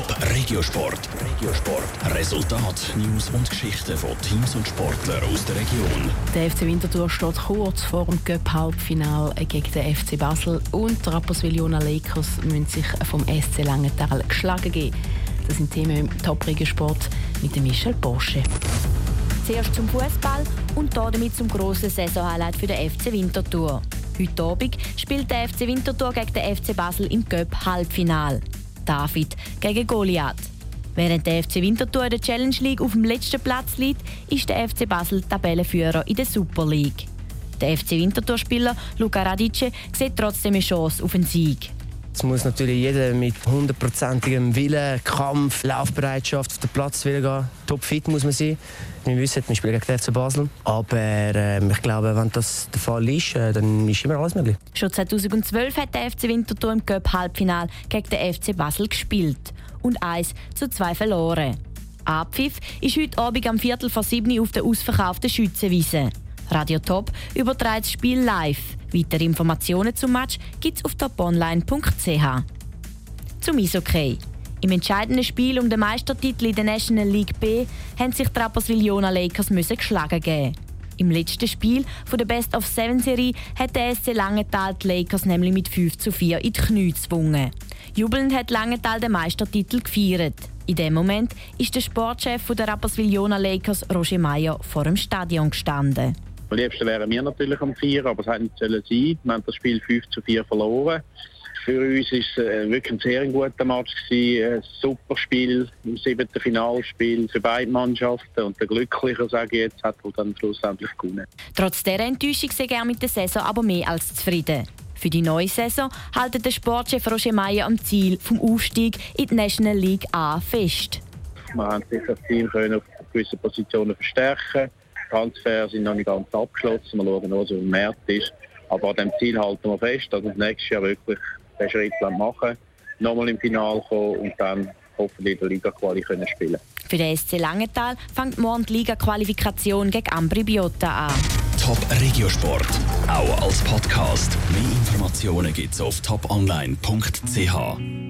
Top Regiosport. Regiosport. Resultat, News und Geschichten von Teams und Sportlern aus der Region. Der FC Winterthur steht kurz vor dem Cup-Halbfinale gegen den FC Basel und die Rapperswil-Jona Lakers müssen sich vom SC Langenthal geschlagen geben. Das sind Themen im Top Regiosport mit dem Michel Bosche. Zuerst zum Fußball und damit zum grossen Saisonhighlight für den FC Winterthur. Heute Abend spielt der FC Winterthur gegen den FC Basel im Cup Halbfinal. David gegen Goliath. Während der FC Winterthur in der Challenge League auf dem letzten Platz liegt, ist der FC Basel Tabellenführer in der Super League. Der FC Winterthur-Spieler Luca Radice sieht trotzdem eine Chance auf einen Sieg. Es muss natürlich jeder mit hundertprozentigem Willen, Kampf, Laufbereitschaft auf den Platz gehen. Topfit muss man sein. Wir wissen, wir spielen gegen FC Basel. Aber äh, ich glaube, wenn das der Fall ist, äh, dann ist immer alles möglich. Schon 2012 hat der FC Winterthur im Cup-Halbfinal gegen den FC Basel gespielt. Und 1 zu 2 verloren. Abpfiff ist heute Abend am Viertel vor 7 auf der ausverkauften Schützenwiese. Radio Top überträgt das Spiel live. Weitere Informationen zum Match gibt es auf toponline.ch. Zum Eishockey. Im entscheidenden Spiel um den Meistertitel in der National League B haben sich die Rapperswil-Jona Lakers müssen geschlagen geben. Im letzten Spiel von der Best of Seven Serie hat der SC Langenthal die Lakers nämlich mit 5 zu 4 in die Knie gezwungen. Jubelnd hat Langenthal den Meistertitel gefeiert. In dem Moment ist der Sportchef der Rapperswil-Jona Lakers, Roger Meyer, vor dem Stadion gestanden. Am liebsten wären wir natürlich am 4, aber es hat nicht sein sollen. Wir haben das Spiel 5 zu 4 verloren. Für uns war es äh, wirklich ein sehr guter Match. Gewesen. Ein super Spiel im siebten Finalspiel für beide Mannschaften. Und der Glückliche, sage ich jetzt, hat dann schlussendlich gewonnen. Trotz dieser Enttäuschung sehr er mit der Saison aber mehr als zufrieden. Für die neue Saison hält der Sportchef Roger Meyer am Ziel vom Aufstieg in die National League A fest. Wir haben sich das Team können auf gewissen Positionen verstärken Transfers sind noch nicht ganz abgeschlossen. Wir schauen, was im März ist. Aber an dem Ziel halten wir fest, dass wir nächstes Jahr wirklich den Schritt machen nochmal im Finale kommen und dann hoffentlich in der Liga-Quali spielen Für den SC Langenthal fängt morgen die Liga-Qualifikation gegen Ambri Biota an. Top Regiosport, auch als Podcast. Mehr Informationen gibt es auf toponline.ch.